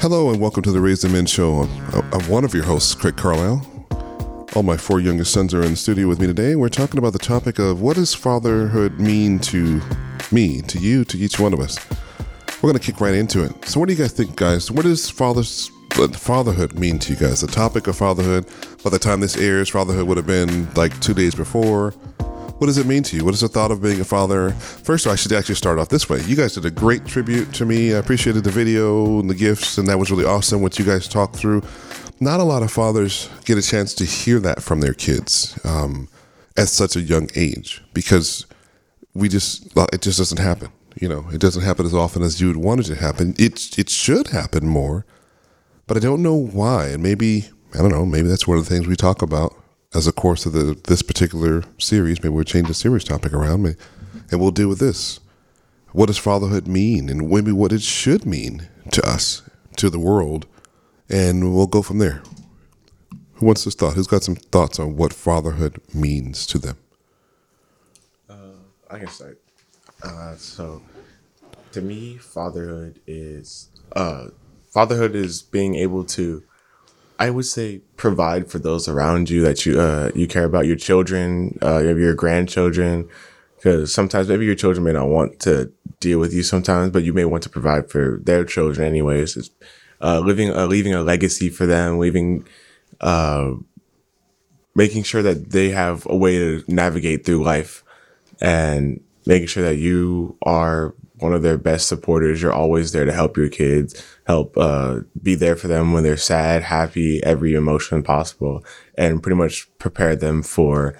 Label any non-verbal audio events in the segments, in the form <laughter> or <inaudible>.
Hello and welcome to the Raise the Men Show. I'm, I'm one of your hosts, Craig Carlisle. All my four youngest sons are in the studio with me today. We're talking about the topic of what does fatherhood mean to me, to you, to each one of us. We're going to kick right into it. So, what do you guys think, guys? What does father's fatherhood mean to you guys? The topic of fatherhood. By the time this airs, fatherhood would have been like two days before. What does it mean to you? What is the thought of being a father? First, of all, I should actually start off this way. You guys did a great tribute to me. I appreciated the video and the gifts, and that was really awesome what you guys talked through. Not a lot of fathers get a chance to hear that from their kids um, at such a young age because we just it just doesn't happen. You know, it doesn't happen as often as you would want it to happen. It it should happen more, but I don't know why. And maybe I don't know. Maybe that's one of the things we talk about as a course of the this particular series. Maybe we'll change the series topic around me, and we'll deal with this. What does fatherhood mean, and maybe what it should mean to us, to the world, and we'll go from there. Who wants this thought? Who's got some thoughts on what fatherhood means to them? Uh, I can start. Uh, so, to me, fatherhood is uh, fatherhood is being able to I would say provide for those around you that you uh, you care about your children, uh, your grandchildren, because sometimes maybe your children may not want to deal with you sometimes, but you may want to provide for their children anyways. It's, uh, living, uh, leaving a legacy for them, leaving, uh, making sure that they have a way to navigate through life, and making sure that you are one of their best supporters. You're always there to help your kids, help uh, be there for them when they're sad, happy, every emotion possible, and pretty much prepare them for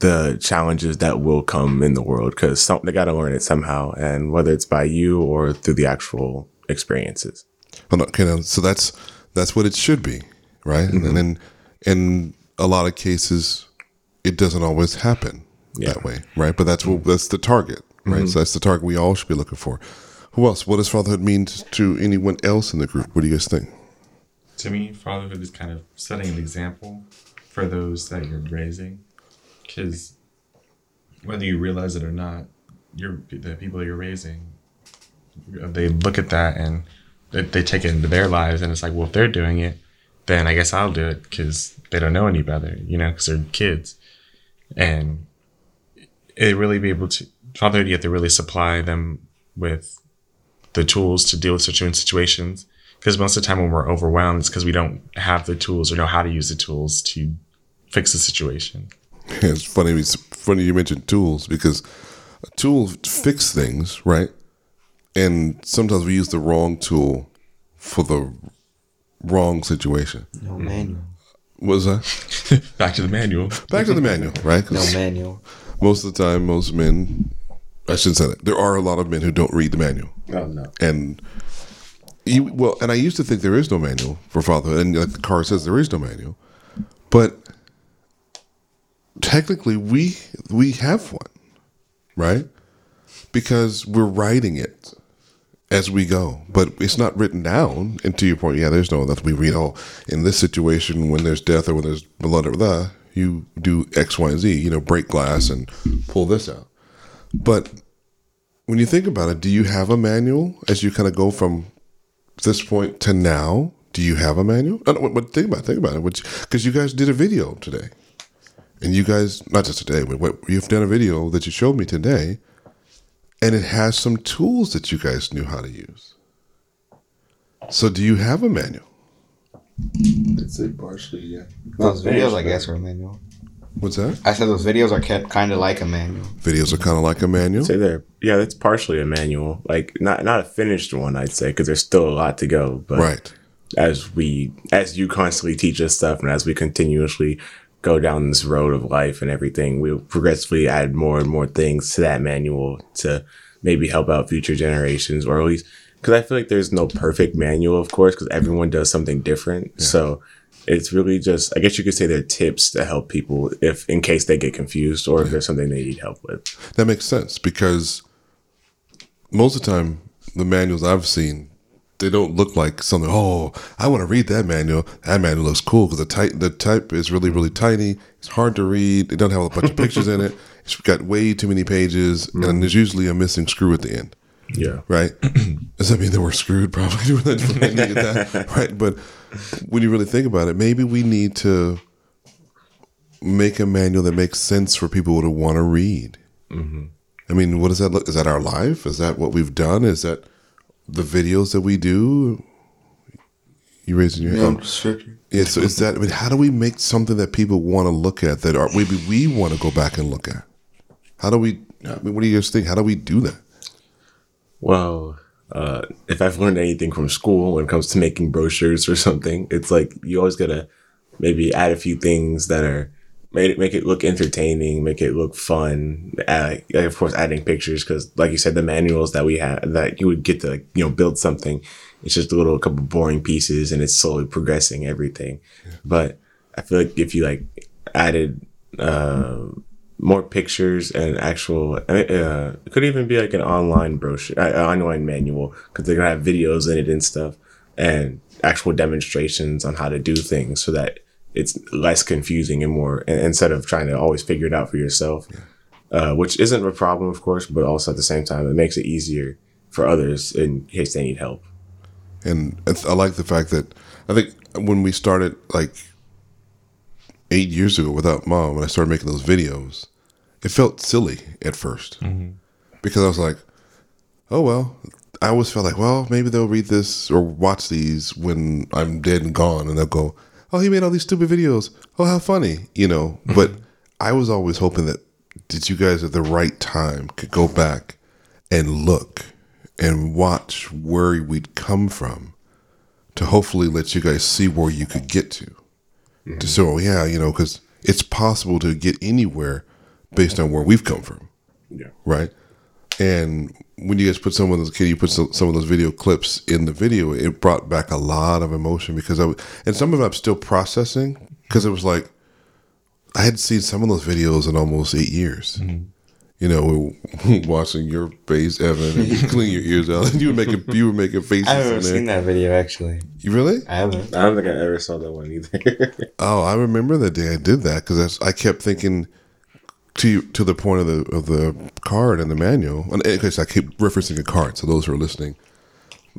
the challenges that will come in the world because they got to learn it somehow, and whether it's by you or through the actual experiences. Okay, now, so that's that's what it should be, right? Mm-hmm. And then in a lot of cases, it doesn't always happen yeah. that way, right? But that's what that's the target right? Mm-hmm. So that's the target we all should be looking for. Who else? What does fatherhood mean to anyone else in the group? What do you guys think? To me, fatherhood is kind of setting an example for those that you're raising, because whether you realize it or not, you're the people you're raising. They look at that and they, they take it into their lives, and it's like, well, if they're doing it, then I guess I'll do it because they don't know any better, you know, because they're kids, and it really be able to fatherhood, you have to really supply them with the tools to deal with certain situations. Because most of the time when we're overwhelmed, it's because we don't have the tools or know how to use the tools to fix the situation. <laughs> it's funny. It's funny you mentioned tools because a tool fix things, right? And sometimes we use the wrong tool for the wrong situation. No manual. What was that? <laughs> Back to the manual. Back to the manual, right? No <laughs> manual. Most of the time, most men I shouldn't say that. There are a lot of men who don't read the manual. Oh no. And you, well, and I used to think there is no manual for fatherhood, and like the car says, there is no manual. But technically, we we have one, right? Because we're writing it as we go, but it's not written down. And to your point, yeah, there's no that we read. Oh, in this situation, when there's death or when there's blood or blah, you do X, Y, and Z. You know, break glass and pull this out. But when you think about it, do you have a manual as you kind of go from this point to now? Do you have a manual? Uh, but think about it, think about it. Because you guys did a video today, and you guys not just today, but you've done a video that you showed me today, and it has some tools that you guys knew how to use. So, do you have a manual? I'd say partially, yeah. Those videos, I guess, are a manual. What's that? I said those videos are kept kind of like a manual. Videos are kind of like a manual. I'd say they're yeah, that's partially a manual. Like not not a finished one, I'd say, because there's still a lot to go. But right. As we as you constantly teach us stuff, and as we continuously go down this road of life and everything, we'll progressively add more and more things to that manual to maybe help out future generations, or at least because I feel like there's no perfect manual, of course, because everyone does something different. Yeah. So it's really just I guess you could say they're tips to help people if in case they get confused or if there's something they need help with. That makes sense because most of the time the manuals I've seen they don't look like something. Oh, I want to read that manual. That manual looks cool because the type the type is really really tiny. It's hard to read. It doesn't have a bunch of pictures in it. It's got way too many pages, mm. and there's usually a missing screw at the end. Yeah. right? <clears throat> Does that mean that we're screwed? <laughs> Probably that, <laughs> right? But when you really think about it, maybe we need to make a manual that makes sense for people to want to read. I mean, what does that look? Is that our life? Is that what we've done? Is that the videos that we do? You raising your Yeah, hand? scripture. Yeah, so is that? I mean, how do we make something that people want to look at that are maybe we want to go back and look at? How do we? I mean, what do you guys think? How do we do that? Well, uh, if I've learned anything from school when it comes to making brochures or something, it's like you always gotta maybe add a few things that are make it make it look entertaining, make it look fun. Add, like, of course, adding pictures because, like you said, the manuals that we have that you would get to like, you know build something. It's just a little couple boring pieces, and it's slowly progressing everything. But I feel like if you like added. Uh, more pictures and actual uh, it could even be like an online brochure uh, online manual because they're gonna have videos in it and stuff and actual demonstrations on how to do things so that it's less confusing and more and instead of trying to always figure it out for yourself uh, which isn't a problem of course but also at the same time it makes it easier for others in case they need help. And I like the fact that I think when we started like eight years ago without mom, when I started making those videos, it felt silly at 1st mm-hmm. because I was like, oh, well, I always felt like, well, maybe they'll read this or watch these when I'm dead and gone and they'll go, oh, he made all these stupid videos. Oh, how funny, you know. Mm-hmm. But I was always hoping that did you guys at the right time could go back and look and watch where we'd come from to hopefully let you guys see where you could get to. To mm-hmm. so yeah, you know, because it's possible to get anywhere based on where we've come from, yeah right? And when you guys put some of those, can you put some, some of those video clips in the video? It brought back a lot of emotion because I, w- and some of it I'm still processing because it was like I had seen some of those videos in almost eight years. Mm-hmm. You know, <laughs> watching your face, Evan, and you <laughs> clean your ears out, and <laughs> you were making you were making faces. I haven't in seen that video actually. You really? I haven't. i don't think i ever saw that one either Oh, I remember the day I did that because I kept thinking to to the point of the of the card and the manual. And case I keep referencing a card, so those who are listening,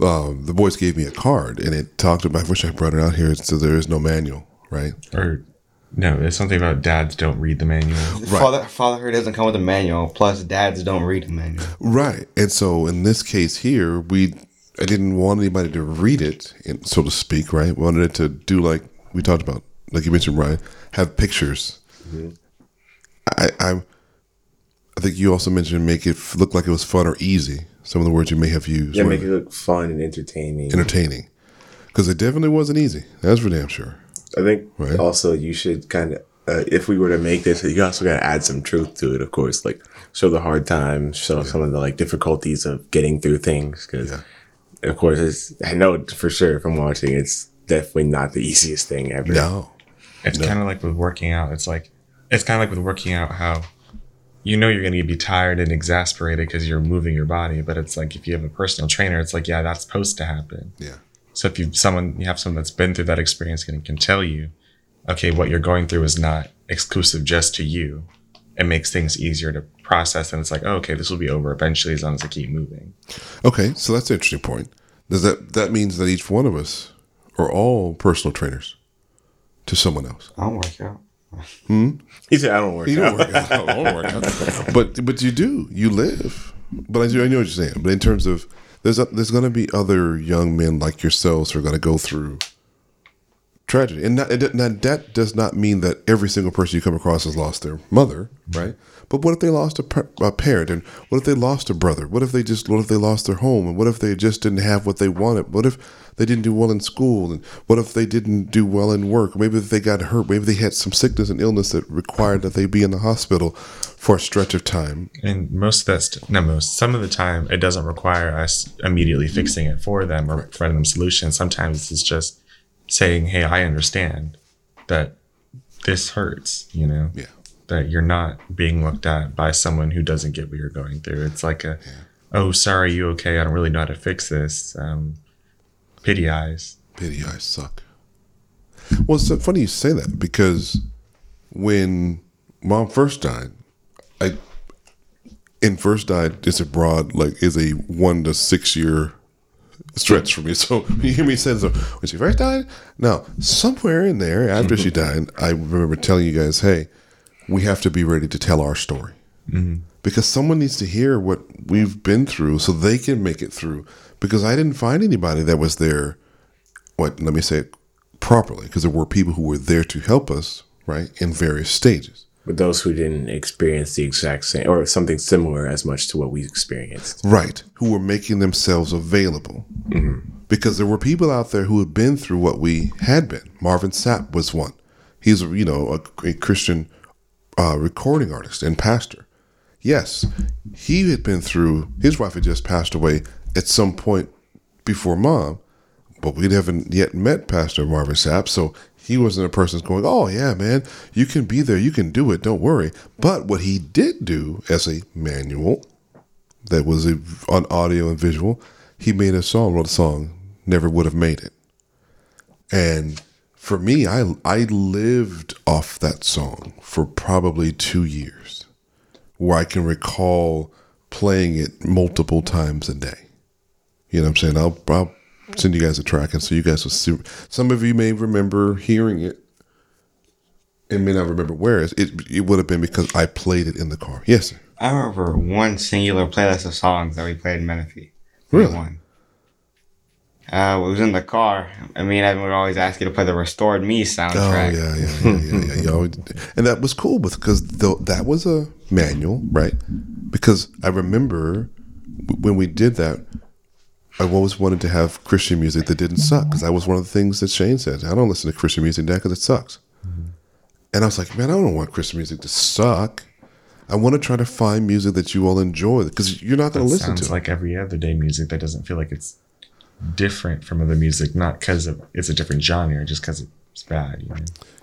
um, the boys gave me a card and it talked about. I wish I brought it out here. So there is no manual, right? Or no, there's something about dads don't read the manual. Father, fatherhood doesn't come with a manual. Plus, dads don't read the manual. Right. And so in this case here, we I didn't want anybody to read it, and so to speak, right? we Wanted it to do like we talked about, like you mentioned, Ryan, have pictures. I, I I think you also mentioned make it look like it was fun or easy. Some of the words you may have used, yeah make it look fun and entertaining entertaining, because it definitely wasn't easy. That's for damn sure. I think Right. also you should kind of, uh, if we were to make this, you also got to add some truth to it, of course. Like show the hard times, show some of the like difficulties of getting through things. Because, Yeah. of course, it's I know for sure from watching, it's definitely not the easiest thing ever. No, It's kind of like with working out. It's like it's kind of like with working out how you know you're going to be tired and exasperated because you're moving your body, but it's like if you have a personal trainer, it's like yeah, that's supposed to happen. yeah, So if you someone you have someone that's been through that experience and can tell you, okay, what you're going through is not exclusive just to you. It makes things easier to process, and it's like, oh, okay, this will be over eventually as long as I keep moving. okay. So that's an interesting point. Does that that means that each one of us are all personal trainers to someone else? I don't work out. Hmm? He said, "I don't work." You don't work out. <laughs> I don't work out. But but you do. You live. But I, do, I know what you're saying. But in terms of there's a, there's going to be other young men like yourselves who are going to go through tragedy, and not, it, now that does not mean that every single person you come across has lost their mother, right? But what if they lost a, par- a parent, and what if they lost a brother? What if they just what if they lost their home, and what if they just didn't have what they wanted? What if they didn't do well in school, and what if they didn't do well in work? Maybe if they got hurt, maybe they had some sickness and illness that required that they be in the hospital for a stretch of time. And most of that, st- not most, some of the time, it doesn't require us immediately fixing it for them or providing them solutions. Sometimes it's just saying, hey, I understand that this hurts, you know? Yeah. That you're not being looked at by someone who doesn't get what you're going through. It's like a, oh, sorry, you okay? I don't really know how to fix this. Um, pity eyes. Pity eyes suck. Well, it's so funny you say that because when mom first died, I in first died is a broad like is a one to six year stretch for me. <laughs> So <laughs> you hear me say so when she first died, no, somewhere in there after she <laughs> died, I remember telling you guys, hey, we have to be ready to tell our story mm-hmm. Because someone needs to hear what we've been through so they can make it through. Because I didn't find anybody that was there. What let me say it properly, because there were people who were there to help us, right, in various stages. But those who didn't experience the exact same or something similar as much to what we experienced. Right. Who were making themselves available. Because there were people out there who had been through what we had been. Marvin Sapp was one. He's, you know, a, a Christian uh, recording artist and pastor. Yes, he had been through, his wife had just passed away at some point before mom, but we haven't yet met Pastor Marvin Sapp. So he wasn't a person going, oh, yeah, man, you can be there. You can do it. Don't worry. But what he did do as a manual that was a, on audio and visual, he made a song, wrote a song, never would have made it. And for me, I I lived off that song for probably two years, where I can recall playing it multiple times a day. You know what I'm saying? I'll, I'll send you guys a track, and so you guys will see. Some of you may remember hearing it, and may not remember where it. It, it would have been because I played it in the car. Yes, sir. I remember one singular playlist of songs that we played in Menifee. Really? One. Uh, it was in the car. I mean, I would always ask you to play the Restored Me Oh soundtrack. yeah, yeah, yeah, yeah, yeah. Always, and that was cool because though that was a manual, right? Because I remember when we did that, I always wanted to have Christian music that didn't suck because that was one of the things that Shane said. I don't listen to Christian music now because it sucks. And I was like, man, I don't want Christian music to suck. I want to try to find music that you all enjoy because you're not going to listen sounds to. it. like every other day music that doesn't feel like it's different from other music, not because it's a different genre, just because it's bad. You know?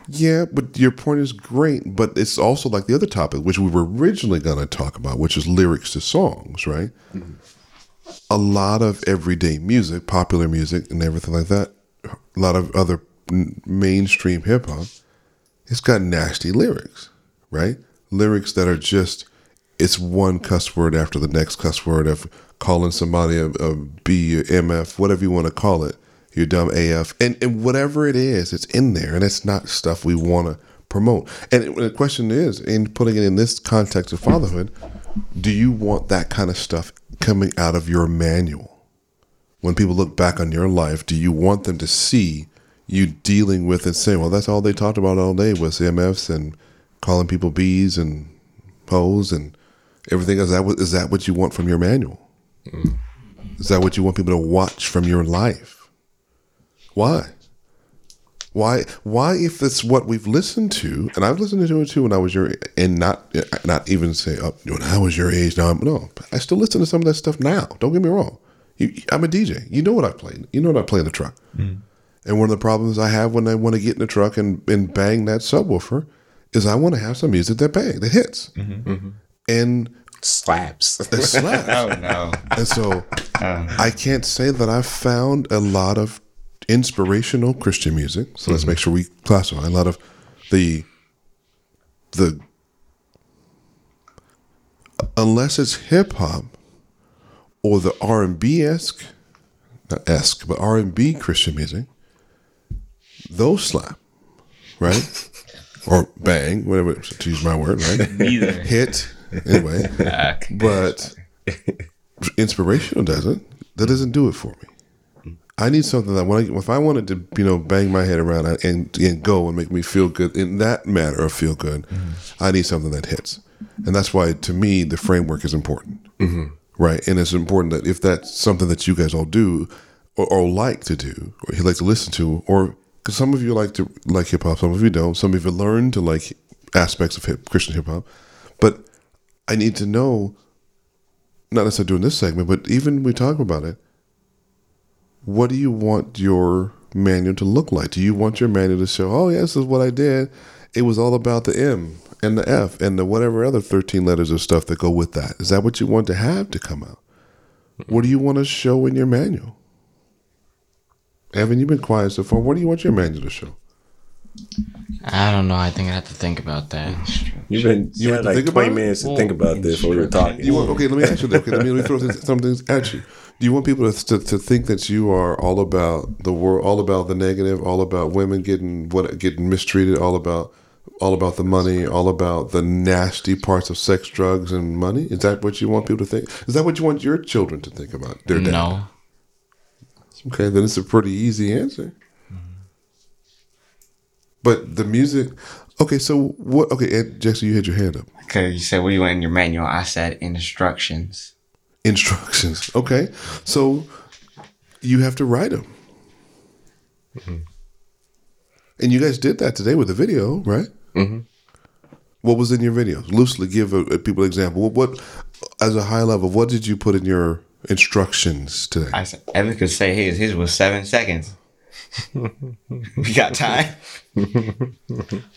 Yeah, but your point is great, but it's also like the other topic, which we were originally going to talk about, which is lyrics to songs, right? Mm-hmm. A lot of everyday music, popular music, and everything like that, a lot of other n- mainstream hip hop, it's got nasty lyrics, right? Lyrics that are just, it's one cuss word after the next cuss word of calling somebody a, a B or MF, whatever you want to call it, you're dumb AF, and, and whatever it is, it's in there, and it's not stuff we want to promote. And the question is, in putting it in this context of fatherhood, do you want that kind of stuff coming out of your manual? When people look back on your life, do you want them to see you dealing with and saying, well, that's all they talked about all day was MFs and calling people B's and hoes and everything? else. Is that is that what you want from your manual? Is that what you want people to watch from your life? Why? Why? Why? If it's what we've listened to, and I've listened to it too when I was your, and not not even say, "Oh, when I was your age." Now, I'm, no, I still listen to some of that stuff now. Don't get me wrong. You, I'm a DJ. You know what I play. You know what I play in the truck. Mm-hmm. And one of the problems I have when I want to get in the truck and, and bang that subwoofer is I want to have some music that bang that hits, mm-hmm. Mm-hmm. and Slaps. that slaps. <laughs> Oh no. And so uh. I can't say that I've found a lot of inspirational Christian music. So let's mm-hmm. make sure we classify a lot of the the unless it's hip hop or the R and B esque, not esque, but R and B Christian music. Those slap, right? <laughs> or bang, whatever to use my word, right? Neither. Hit anyway. <laughs> Ah, but inspirational doesn't. That doesn't do it for me. I need something that when I, if I wanted to, you know, bang my head around and and go and make me feel good in that manner of feel good, mm-hmm. I need something that hits, and that's why to me the framework is important, mm-hmm. right? And it's important that if that's something that you guys all do or, or like to do or you like to listen to, or because some of you like to like hip hop, some of you don't, some of you learn to like aspects of hip Christian hip hop, but I need to know, not necessarily doing this segment, but even we talk about it. What do you want your manual to look like? Do you want your manual to show, oh, yeah, this is what I did? It was all about the M and the F and the whatever other 13 letters of stuff that go with that. Is that what you want to have to come out? What do you want to show in your manual? Evan, you've been quiet so far. What do you want your manual to show? I don't know. I think I have to think about that. You've been You you had had to like think twenty about minutes to think about this while we were talking. You want, okay, let me ask you that. Okay, let me, let me throw this- something at you. Do you want people to, to, to think that you are all about the world, all about the negative, all about women getting what getting mistreated, all about all about the money, all about the nasty parts of sex, drugs, and money? Is that what you want people to think? Is that what you want your children to think about their dad? No. Okay, then it's a pretty easy answer. But the music. Okay, so what? Okay, Ed, Jackson, you had your hand up. Because you said, what do you want in your manual? I said instructions. instructions. <laughs> Okay, so you have to write them, and you guys did that today with the video, right? Mm-hmm. What was in your video? Loosely give a, a people example. What, what, as a high level, what did you put in your instructions today? I said, Evan could say his. His was seven seconds. <laughs> we got time.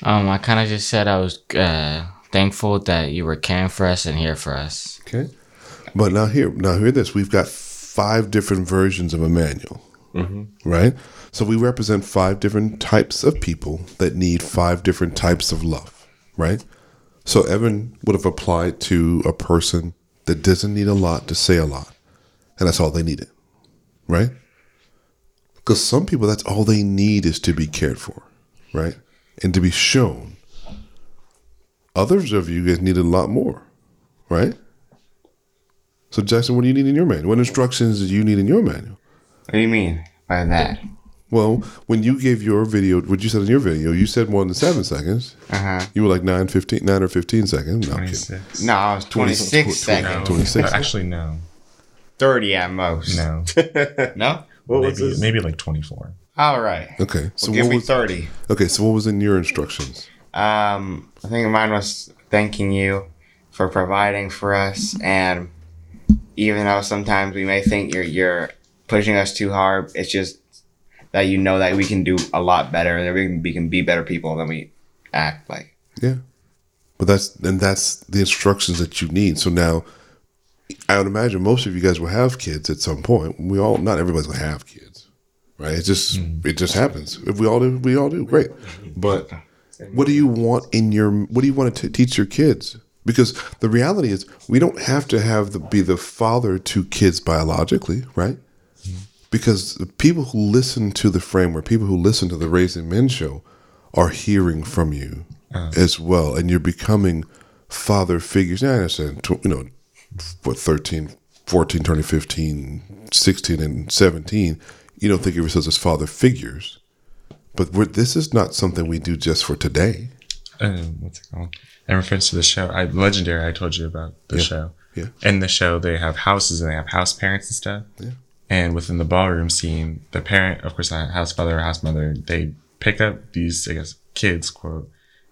Um, I kind of just said I was uh, thankful that you were caring for us and here for us. Okay, but now here, now hear this. We've got five different versions of a manual, right? So we represent five different types of people that need five different types of love, right? So Evan would have applied to a person that doesn't need a lot to say a lot, and that's all they needed, right? Because some people, that's all they need is to be cared for, right, and to be shown. Others of you guys need a lot more, right? So Jackson, what do you need in your manual? What instructions do you need in your manual? What do you mean by that? Well, when you gave your video, what you said in your video, you said more than seven seconds. Uh huh. You were like 9, 15, 9 or 15 seconds. No, I'm 26. No, I was 26 tw- tw- seconds. No, 26. Actually, no. 30 at most. No. <laughs> No? What was maybe, this? maybe like 24. All right. Okay. So Well, give what me was 30. okay? So what was in your instructions? Um, I think mine was thanking you for providing for us, and even though sometimes we may think you're you're pushing us too hard, it's just that you know that we can do a lot better, that we can, we can be better people than we act like. Yeah. But that's and that's the instructions that you need. So now, I would imagine most of you guys will have kids at some point. We all, not everybody's gonna have kids, right? It just mm. it just happens. If we all do, we all do. Great. But what do you want in your? What do you want to teach your kids? Because the reality is, we don't have to have the be the father to kids biologically, right? Because the people who listen to the framework, people who listen to the Raising Men show, are hearing from you uh. as well, and you're becoming father figures. Now I understand, tw- you know, what 13, 14, turning 15, 16, and 17. You don't think of yourselves as father figures, but we're, this is not something we do just for today. Um, what's it called? In reference to the show, I, Legendary, I told you about the Yeah. show. Yeah. In the show, they have houses and they have house parents and stuff. Yeah. And within the ballroom scene, the parent, of course, not house father or house mother, they pick up these, I guess, kids, quote,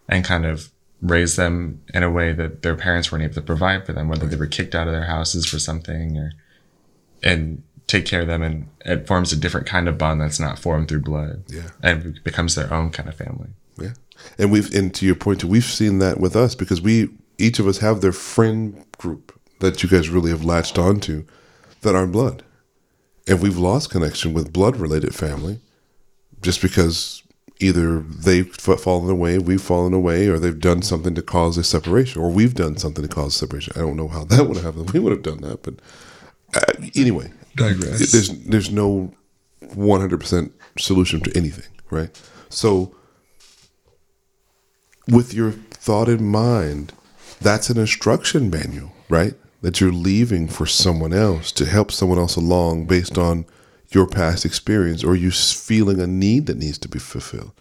and kind of raise them in a way that their parents weren't able to provide for them, whether they were kicked out of their houses for something or, and take care of them. And it forms a different kind of bond that's not formed through blood. Yeah. And becomes their own kind of family. Yeah. And we've, and to your point, too, we've seen that with us because we, each of us have their friend group that you guys really have latched onto that aren't blood. And we've lost connection with blood related family just because either they've fallen away, we've fallen away, or they've done something to cause a separation, or we've done something to cause a separation. I don't know how <laughs> that would have happened. We would have done that, but uh, anyway, Digress. there's there's no 100% solution to anything, right? So with your thought in mind, that's an instruction manual, right? That you're leaving for someone else to help someone else along based on your past experience or you s- feeling a need that needs to be fulfilled.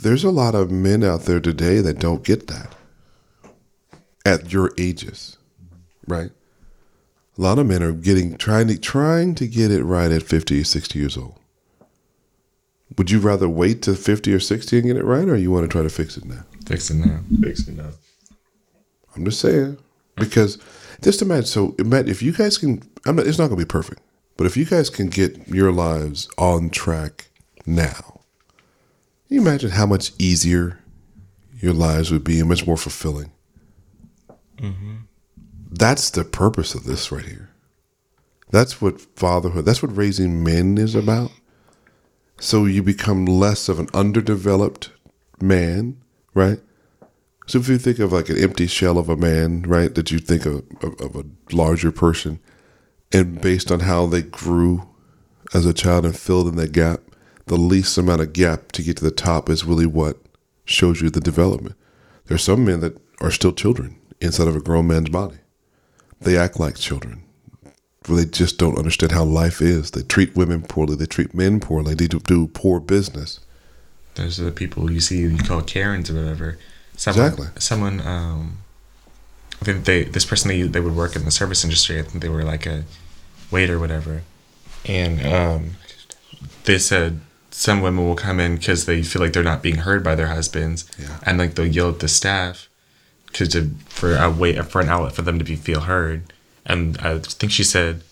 There's a lot of men out there today that don't get that at your ages, right? A lot of men are getting trying to trying to get it right at 50 or 60 years old. Would you rather wait to 50 or 60 and get it right or you want to try to fix it now? Fix it now. Fix it now. I'm just saying because just imagine. So imagine if you guys can. I'm not, it's not going to be perfect, but if you guys can get your lives on track now, can you imagine how much easier your lives would be and much more fulfilling. Mm-hmm. That's the purpose of this right here. That's what fatherhood. That's what raising men is about. So you become less of an underdeveloped man, right? So if you think of like an empty shell of a man, right, that you think of, of, of a larger person, and based on how they grew as a child and filled in that gap, the least amount of gap to get to the top is really what shows you the development. There are some men that are still children inside of a grown man's body. They act like children. They just don't understand how life is. They treat women poorly. They treat men poorly. They do, do poor business. Those are the people you see you call Karens or whatever. Someone, Exactly. Someone, um, I think they this person they they would work in the service industry. I think they were like a waiter or whatever, and um, they said some women will come in because they feel like they're not being heard by their husbands, Yeah. and like they'll yell at the staff because to for a way for an outlet for them to be feel heard. And I think she said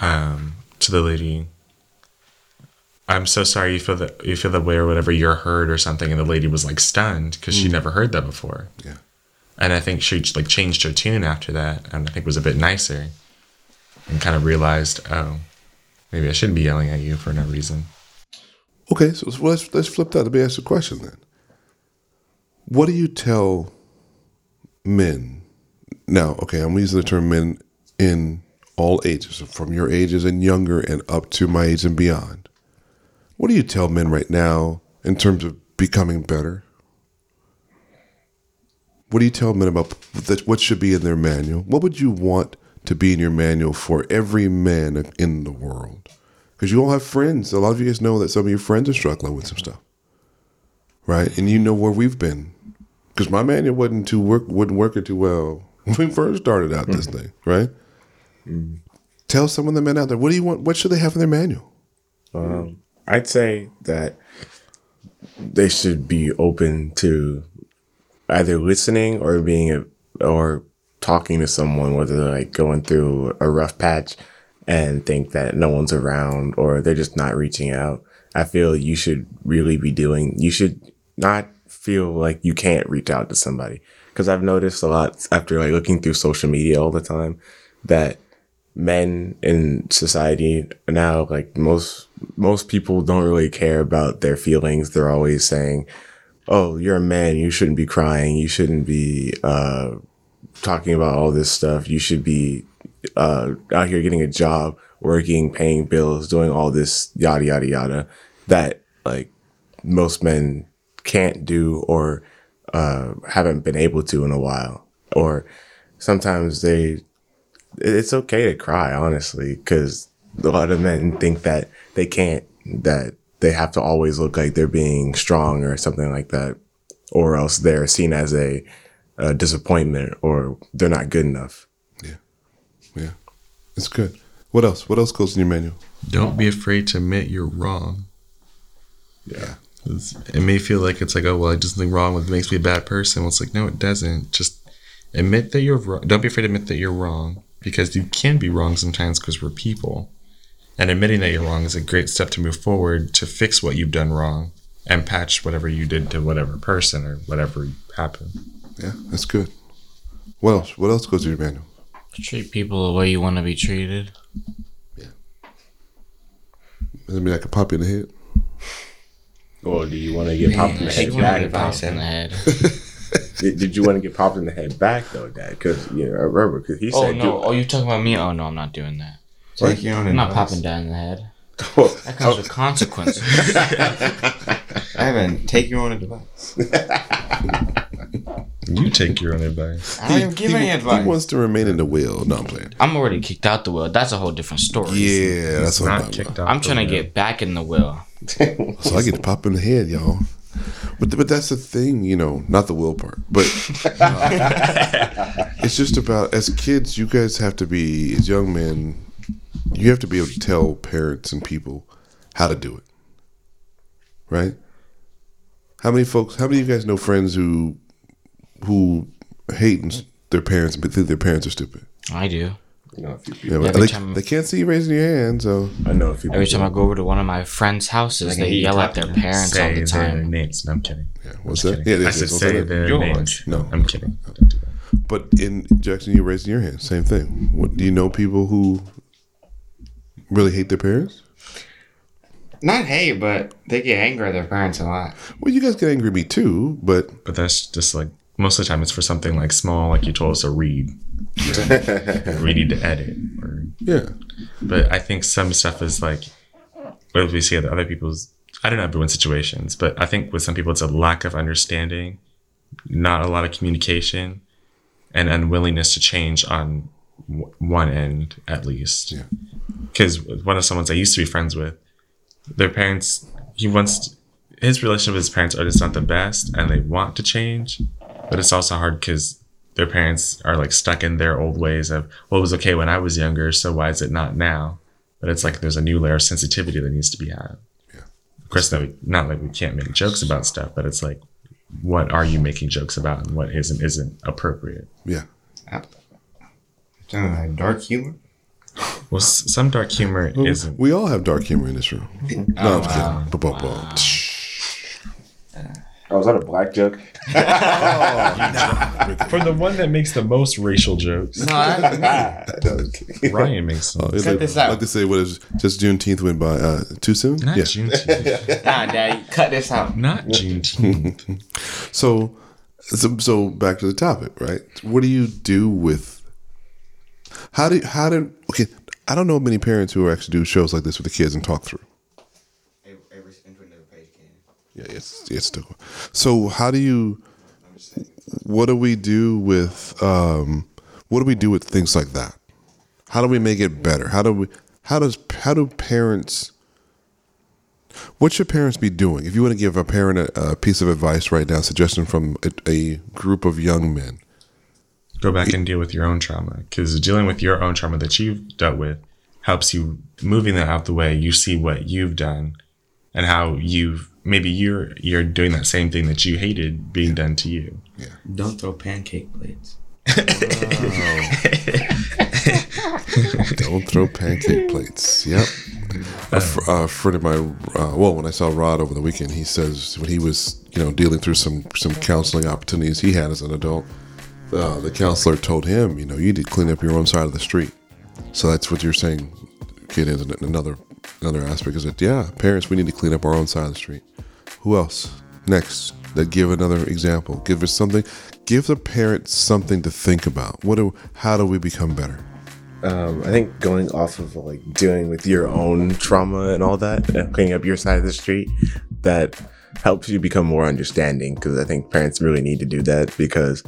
um, to the lady, I'm so sorry you feel that you feel that way or whatever you're hurt or something and the lady was like stunned because she never heard that before Yeah. and I think she like changed her tune after that and I think was a bit nicer and kind of realized oh maybe I shouldn't be yelling at you for no reason Okay, so let's let's flip that. Let me ask a question then. What do you tell men? Now, okay, I'm using the term men in all ages, from your ages and younger and up to my age and beyond. What do you tell men right now in terms of becoming better? What do you tell men about that? What should be in their manual? What would you want to be in your manual for every man in the world? Because you all have friends. A lot of you guys know that some of your friends are struggling with some stuff, right? And you know where we've been. Because my manual wasn't too work wasn't working too well <laughs> when we first started out this thing, right? Tell some of the men out there what do you want? What should they have in their manual? Um, I'd say that they should be open to either listening or being a, or talking to someone, whether they're like going through a rough patch and think that no one's around or they're just not reaching out. I feel you should really be doing, you should not feel like you can't reach out to somebody. Cause I've noticed a lot after like looking through social media all the time that men in society now like most most people don't really care about their feelings they're always saying oh you're a man you shouldn't be crying you shouldn't be uh talking about all this stuff you should be uh out here getting a job working paying bills doing all this yada yada yada that like most men can't do or uh haven't been able to in a while. Or sometimes they it's okay to cry, honestly, because a lot of men think that they can't, that they have to always look like they're being strong or something like that, or else they're seen as a, a disappointment or they're not good enough. Yeah, yeah, it's good. What else? What else goes in your manual? don't be afraid to admit you're wrong Yeah, It's- it may feel like it's like oh well I did something wrong what makes me a bad person well it's like no it doesn't just admit that you're wrong don't be afraid to admit that you're wrong because you can be wrong sometimes because we're people and admitting that you're wrong is a great step to move forward to fix what you've done wrong and patch whatever you did to whatever person or whatever happened yeah, that's good. What else? What else goes in your manual? Treat people the way you want to be treated. Yeah. Does it mean I could pop you in the head? Or do you want to get popped in the head wanna back? get popped in the head. <laughs> Did, did you want to get popped in the head back though, Dad? Because you know, I remember because he oh said, no! Oh, you talking about me? Oh no, I'm not doing that. Take your own I'm not advice. popping down in the head. <laughs> "Oh, That comes with consequences. <laughs> Evan, take your own advice. You take your own advice I don't even give any He wants to remain in the will. No, I'm playing. I'm already kicked out the will. That's a whole different story. Yeah, that's what I'm not talking kicked about. off I'm trying to get back in the will. <laughs> So I get to pop in the head, y'all. But but that's the thing, you know, not the will part, but uh, <laughs> it's just about as kids, you guys have to be as young men, you have to be able to tell parents and people how to do it, right? How many folks? How many of you guys know friends who who hate their parents and think their parents are stupid? I do. you know, a few Yeah, but Every they, time- they can't see you raising your hand, so I know a few Every people. time I go over to one of my friends' houses, Like they a yell at their tap. parents all say the their time. names no I'm kidding yeah, what's I'm that? kidding. Yeah, I it is, said say their George. names No. I'm kidding Don't do. But in Jackson, you're raising your hand. Same thing. What do you know? People who really hate their parents. Not hate, but they get angry at their parents a lot. Well, you guys get angry at me too, but But that's just like most of the time it's for something like small, like you told us to read, we need to edit, or Yeah. but I think some stuff is like what we see other people's. I don't know everyone's situations, but I think with some people it's a lack of understanding, not a lot of communication, and unwillingness to change on w- one end at least. Yeah. Because one of someone's I used to be friends with, their parents, he wants his relationship with his parents are just not the best, and they want to change, but it's also hard because their parents are like stuck in their old ways of well it was okay when i was younger so why is it not now but it's like there's a new layer of sensitivity that needs to be had Yeah. of course no, not like we can't make jokes about stuff but it's like what are you making jokes about and what isn't isn't appropriate Yeah. Uh, dark humor. well s- some dark humor isn't We all have dark humor in this room. No, I'm just kidding. Ba- ba- ba. Oh, was that a black joke? <laughs> for the one that makes the most racial jokes No, I, <laughs> ryan makes them Oh, Cut like, this out. like to say, what is just Juneteenth went by uh, too soon? not yeah. juneteenth <laughs> Nah, Daddy, cut this out. not juneteenth So, so, so back to the topic, right? What do you do with? How do how did okay? I don't know many parents who actually do shows like this with the kids and talk through. Yeah, it's it's still. So how do you? What do we do with? Um, what do we do with things like that? How do we make it better? How do we? How does how do parents? What should parents be doing? If you want to give a parent a, a piece of advice right now, suggestion from a, a group of young men. go back and deal with your own trauma because dealing with your own trauma that you've dealt with helps you moving that out the way you see what you've done and how you've maybe you're you're doing that same thing that you hated being done to you Yeah. Don't throw pancake plates. <laughs> Don't throw pancake plates. Yep. A, fr- a friend of mine, uh, well, when I saw Rod over the weekend, he says when he was, you know, dealing through some some counseling opportunities he had as an adult, uh, the counselor told him, you know, you need to clean up your own side of the street. So that's what you're saying, kid. Is another another aspect is that yeah, parents, we need to clean up our own side of the street. Who else? Next, that give another example. Give us something. Give the parents something to think about. What do? How do we become better? Um, I think going off of like dealing with your own trauma and all that, and cleaning up your side of the street, that helps you become more understanding. Because I think parents really need to do that because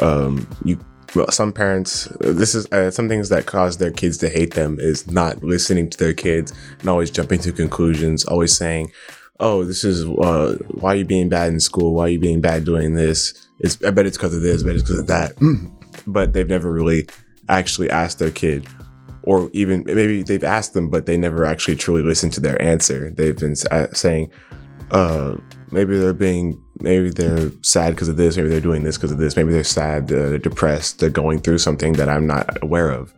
um, you. Well, some parents, this is uh, some things that cause their kids to hate them is not listening to their kids and always jumping to conclusions, always saying, "Oh, this is uh, why are you being bad in school? Why are you being bad doing this? It's I bet it's because of this, I bet it's because of that." but they've never really actually asked their kid or even maybe they've asked them but they never actually truly listened to their answer they've been uh, saying uh maybe they're being maybe they're sad because of this maybe they're doing this because of this maybe they're sad uh, they're depressed they're going through something that i'm not aware of